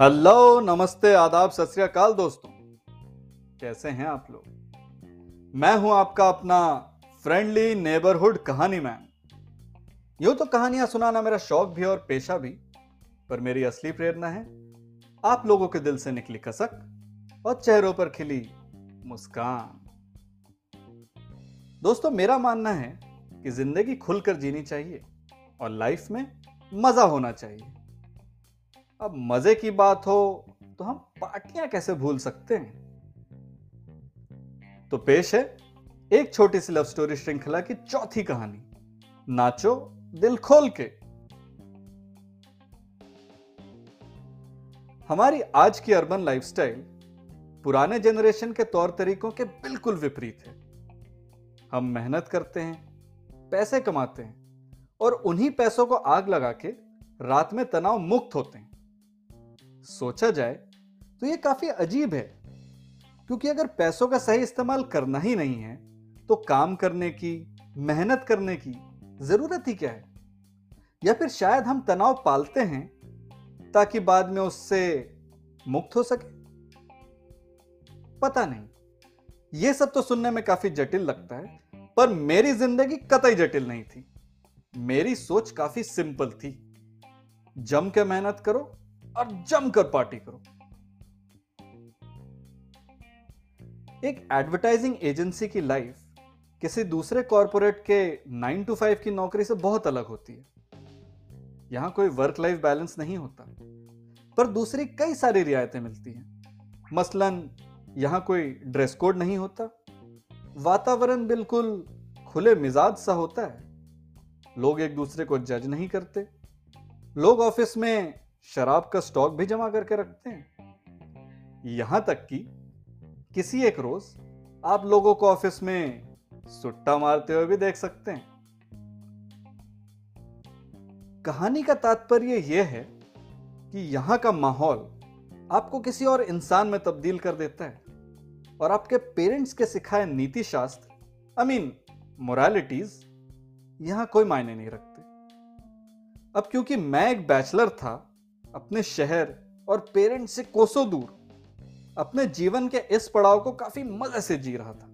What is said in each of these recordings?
Hello, नमस्ते, आदाब, सत दोस्तों। कैसे हैं आप लोग? मैं हूँ आपका अपना फ्रेंडली नेबरहुड कहानी मैन यूँ तो कहानियाँ सुनाना मेरा शौक भी और पेशा भी, पर मेरी असली प्रेरणा है, आप लोगों के दिल से निकली कसक और चेहरों पर खिली मुस्कान। दोस्तों, मेरा मानना है कि ज़िंदगी खुलकर जीनी चाहिए और लाइफ में मज़ा होना चाहिए। अब मज़े की बात हो तो हम पार्टियाँ कैसे भूल सकते हैं? तो पेश है एक छोटी सी लव स्टोरी श्रृंखला की चौथी कहानी, नाचो दिल खोल के। हमारी आज की अर्बन लाइफस्टाइल पुराने जनरेशन के तौर तरीकों के बिल्कुल विपरीत है। हम मेहनत करते हैं, पैसे कमाते हैं और उन्हीं पैसों को आग लगा के रात में तनाव मुक्त होते हैं। सोचा जाए तो यह काफ़ी अजीब है। क्योंकि अगर पैसों का सही इस्तेमाल करना ही नहीं है तो काम करने की, मेहनत करने की ज़रूरत ही क्या है? या फिर शायद हम तनाव पालते हैं ताकि बाद में उससे मुक्त हो सके? पता नहीं। यह सब तो सुनने में काफ़ी जटिल लगता है, पर मेरी ज़िंदगी कतई जटिल नहीं थी। मेरी सोच काफ़ी सिंपल थी। जम के मेहनत करो और जमकर पार्टी करो। एक एडवर्टाइजिंग एजेंसी की लाइफ किसी दूसरे कॉरपोरेट के नाइन टू फाइव की नौकरी से बहुत अलग होती है। यहाँ कोई वर्क लाइफ बैलेंस नहीं होता, पर दूसरी कई सारी रियायतें मिलती हैं। मसलन, यहाँ कोई ड्रेस कोड नहीं होता, वातावरण बिल्कुल खुले मिजाज सा होता है। लोग एक दूसरे को जज नहीं करते। लोग ऑफ़िस में शराब का स्टॉक भी जमा करके रखते हैं। यहाँ तक कि किसी एक रोज आप लोगों को ऑफ़िस में सुट्टा मारते हुए भी देख सकते हैं। कहानी का तात्पर्य यह है कि यहाँ का माहौल आपको किसी और इंसान में तब्दील कर देता है और आपके पेरेंट्स के सिखाए नीति शास्त्र आई मीन मोरालिटीज यहाँ कोई मायने नहीं रखते। अब क्योंकि मैं एक बैचलर था अपने शहर और पेरेंट्स से कोसों दूर, अपने जीवन के इस पड़ाव को काफ़ी मज़े से जी रहा था।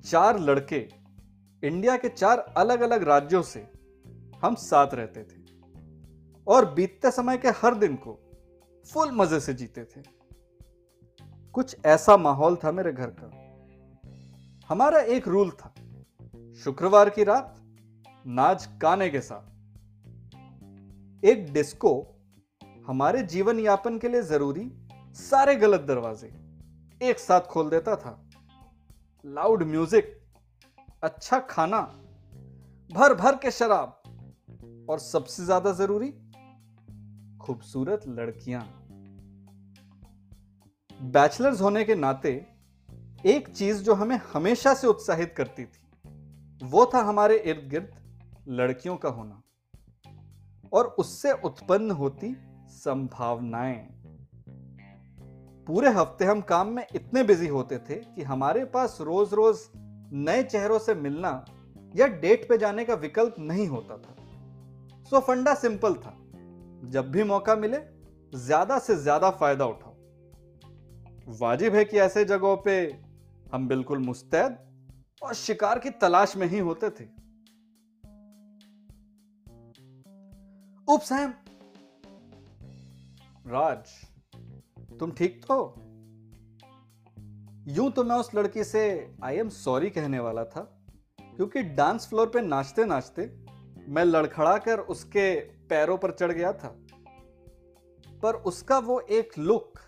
चार लड़के इंडिया के चार अलग अलग राज्यों से हम साथ रहते थे और बीतते समय के हर दिन को फुल मज़े से जीते थे। कुछ ऐसा माहौल था मेरे घर का। हमारा एक रूल था, शुक्रवार की रात नाच गाने के साथ। एक डिस्को हमारे जीवन यापन के लिए ज़रूरी, सारे गलत दरवाजे एक साथ खोल देता था। लाउड म्यूज़िक अच्छा खाना भर भर के शराब और सबसे ज़्यादा ज़रूरी, खूबसूरत लड़कियाँ। बैचलर्स होने के नाते एक चीज़ जो हमें हमेशा से उत्साहित करती थी, वो था हमारे इर्द गिर्द लड़कियों का होना। और उससे उत्पन्न होती संभावनाएँ। पूरे हफ़्ते हम काम में इतने बिज़ी होते थे कि हमारे पास रोज रोज नए चेहरों से मिलना या डेट पे जाने का विकल्प नहीं होता था। सो फंडा सिंपल था। जब भी मौका मिले, ज़्यादा से ज़्यादा फ़ायदा उठाओ। वाजिब है कि ऐसे जगहों पे हम बिल्कुल मुस्तैद और शिकार की तलाश में ही होते थे। सैम। राज, तुम ठीक तो? यूँ तो मैं उस लड़की से आई एम सॉरी कहने वाला था, क्योंकि डांस फ्लोर पे नाचते नाचते मैं लड़खड़ा कर उसके पैरों पर चढ़ गया था। पर उसका वो एक लुक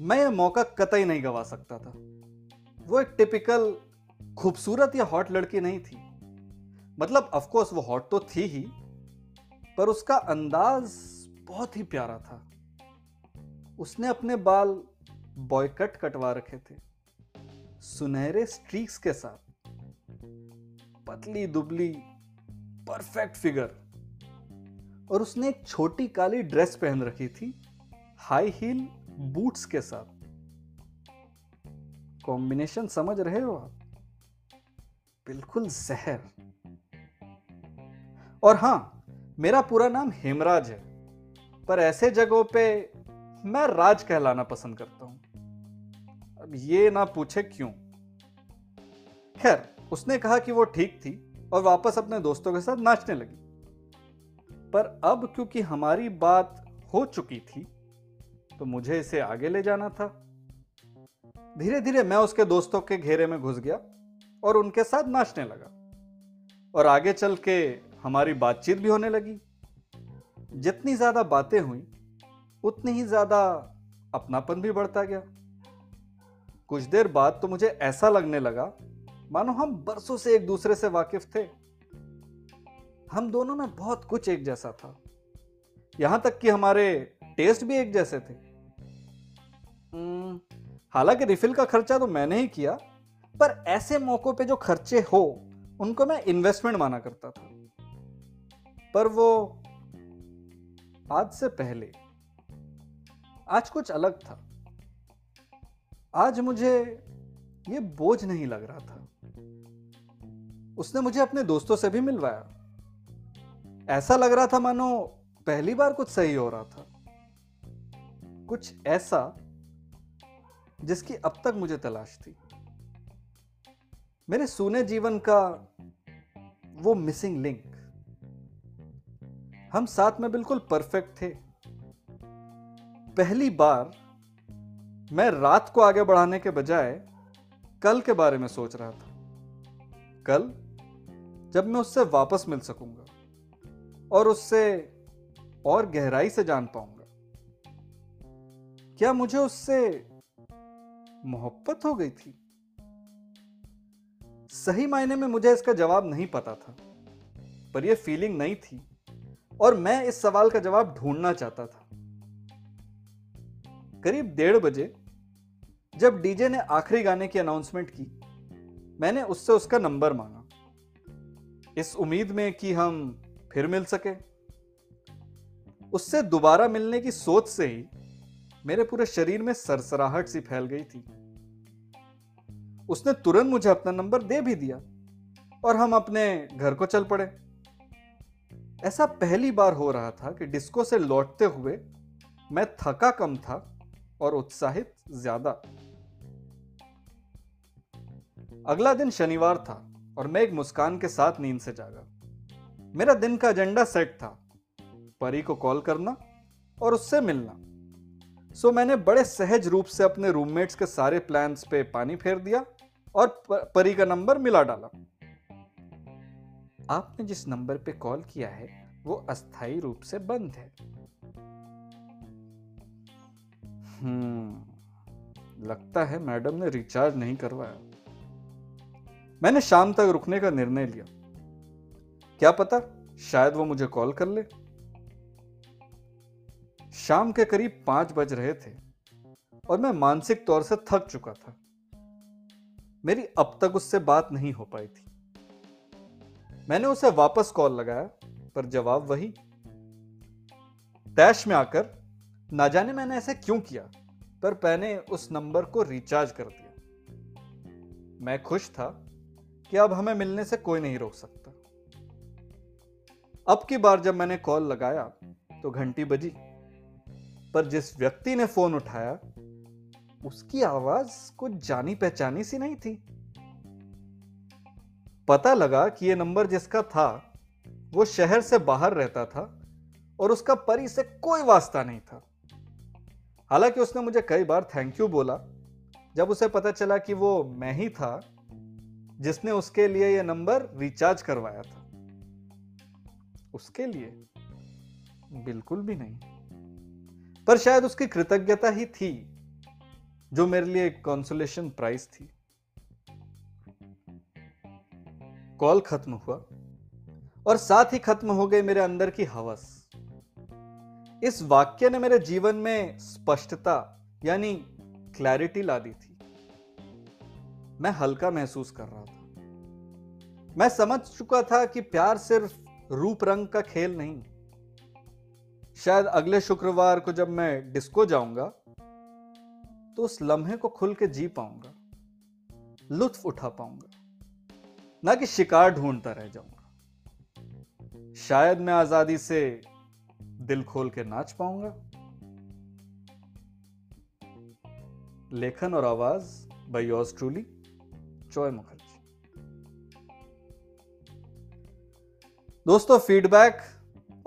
मैं यह मौका कतई नहीं गवा सकता था। वो एक टिपिकल खूबसूरत या हॉट लड़की नहीं थी। मतलब ऑफकोर्स वो हॉट तो थी ही, पर उसका अंदाज बहुत ही प्यारा था। उसने अपने बाल बॉयकट कटवा रखे थे, सुनहरे स्ट्रीक्स के साथ। पतली दुबली परफेक्ट फिगर और उसने एक छोटी काली ड्रेस पहन रखी थी हाई हील बूट्स के साथ। कॉम्बिनेशन समझ रहे हो आप? बिल्कुल जहर। और हाँ, मेरा पूरा नाम हेमराज है, पर ऐसे जगहों पे मैं राज कहलाना पसंद करता हूँ। अब ये ना पूछे क्यों? खैर, उसने कहा कि वो ठीक थी और वापस अपने दोस्तों के साथ नाचने लगी। पर अब क्योंकि हमारी बात हो चुकी थी तो मुझे इसे आगे ले जाना था। धीरे धीरे मैं उसके दोस्तों के घेरे में घुस गया और उनके साथ नाचने लगा और आगे चल के हमारी बातचीत भी होने लगी। जितनी ज़्यादा बातें हुई उतनी ही ज़्यादा अपनापन भी बढ़ता गया। कुछ देर बाद तो मुझे ऐसा लगने लगा मानो हम बरसों से एक दूसरे से वाकिफ थे। हम दोनों में बहुत कुछ एक जैसा था। यहाँ तक कि हमारे टेस्ट भी एक जैसे थे। हम्म, हालाँकि रिफिल का खर्चा तो मैंने ही किया पर ऐसे मौकों पे जो खर्चे हो उनको मैं इन्वेस्टमेंट माना करता था। पर वो आज से पहले, आज कुछ अलग था। आज मुझे ये बोझ नहीं लग रहा था। उसने मुझे अपने दोस्तों से भी मिलवाया। ऐसा लग रहा था मानो पहली बार कुछ सही हो रहा था। कुछ ऐसा जिसकी अब तक मुझे तलाश थी। मेरे सूने जीवन का वो मिसिंग लिंक हम साथ में बिल्कुल परफेक्ट थे। पहली बार मैं रात को आगे बढ़ाने के बजाय कल के बारे में सोच रहा था। कल जब मैं उससे वापस मिल सकूँगा और उससे और गहराई से जान पाऊँगा। क्या मुझे उससे मोहब्बत हो गई थी? सही मायने में मुझे इसका जवाब नहीं पता था, पर यह फीलिंग नहीं थी। और मैं इस सवाल का जवाब ढूंढना चाहता था। करीब डेढ़ बजे, जब डीजे ने आखिरी गाने की अनाउंसमेंट की, मैंने उससे उसका नंबर मांगा। इस उम्मीद में कि हम फिर मिल सके। उससे दोबारा मिलने की सोच से ही मेरे पूरे शरीर में सरसराहट सी फैल गई थी। उसने तुरंत मुझे अपना नंबर दे भी दिया और हम अपने घर को चल पड़े। ऐसा पहली बार हो रहा था कि डिस्को से लौटते हुए मैं थका कम था और उत्साहित ज़्यादा। अगला दिन शनिवार था और मैं एक मुस्कान के साथ नींद से जागा। मेरा दिन का एजेंडा सेट था, परी को कॉल करना और उससे मिलना। सो मैंने बड़े सहज रूप से अपने रूममेट्स के सारे प्लान्स पे पानी फेर दिया और परी का नंबर मिला डाला। आपने जिस नंबर पे कॉल किया है, वो अस्थायी रूप से बंद है। हम्म लगता है मैडम ने रिचार्ज नहीं करवाया। मैंने शाम तक रुकने का निर्णय लिया। क्या पता शायद वो मुझे कॉल कर ले। शाम के करीब पाँच बज रहे थे और मैं मानसिक तौर से थक चुका था। मेरी अब तक उससे बात नहीं हो पाई थी। मैंने उसे वापस कॉल लगाया, पर जवाब वही। तैश में आकर, ना जाने मैंने ऐसे क्यों किया, पर मैंने उस नंबर को रिचार्ज कर दिया। मैं खुश था कि अब हमें मिलने से कोई नहीं रोक सकता। अब की बार जब मैंने कॉल लगाया तो घंटी बजी, पर जिस व्यक्ति ने फ़ोन उठाया, उसकी आवाज़ कुछ जानी पहचानी सी नहीं थी। पता लगा कि यह नंबर जिसका था, वो शहर से बाहर रहता था और उसका परी से कोई वास्ता नहीं था। हालाँकि उसने मुझे कई बार थैंक यू बोला, जब उसे पता चला कि वो मैं ही था, जिसने उसके लिए यह नंबर रिचार्ज करवाया था। उसके लिए? बिल्कुल भी नहीं। पर शायद उसकी कृतज्ञता ही थी, जो मेरे लिए एक कॉन्सोलेशन प्राइस थी। कॉल खत्म हुआ और साथ ही खत्म हो गई मेरे अंदर की हवस। इस वाक्य ने मेरे जीवन में स्पष्टता, यानी क्लैरिटी ला दी थी। मैं हल्का महसूस कर रहा था। मैं समझ चुका था कि प्यार सिर्फ़ रूप रंग का खेल नहीं। शायद अगले शुक्रवार को जब मैं डिस्को जाऊँगा तो उस लम्हे को खुल के जी पाऊँगा, लुत्फ उठा पाऊँगा। ना कि शिकार ढूंढता रह जाऊँगा। शायद मैं आज़ादी से दिल खोल के नाच पाऊँगा। लेखन और आवाज़ by yours truly Joy Mukherjee दोस्तों फीडबैक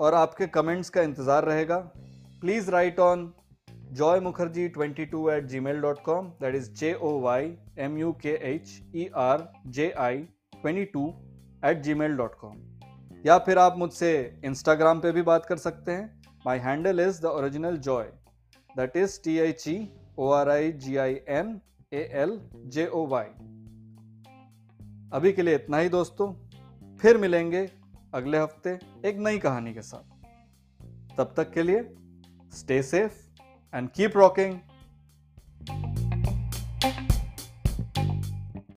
और आपके कमेंट्स का इंतज़ार रहेगा। Please write on Joy Mukherjee twenty two eight gmail dot com that is J O Y M U K H E R J I twenty two eight gmail dot com या फिर आप मुझसे Instagram पे भी बात कर सकते हैं। My handle is the original Joy that is T H E O R I G I N A L J O Y अभी के लिए इतना ही दोस्तों। फिर मिलेंगे अगले हफ़्ते एक नई कहानी के साथ। तब तक के लिए stay safe and keep rocking.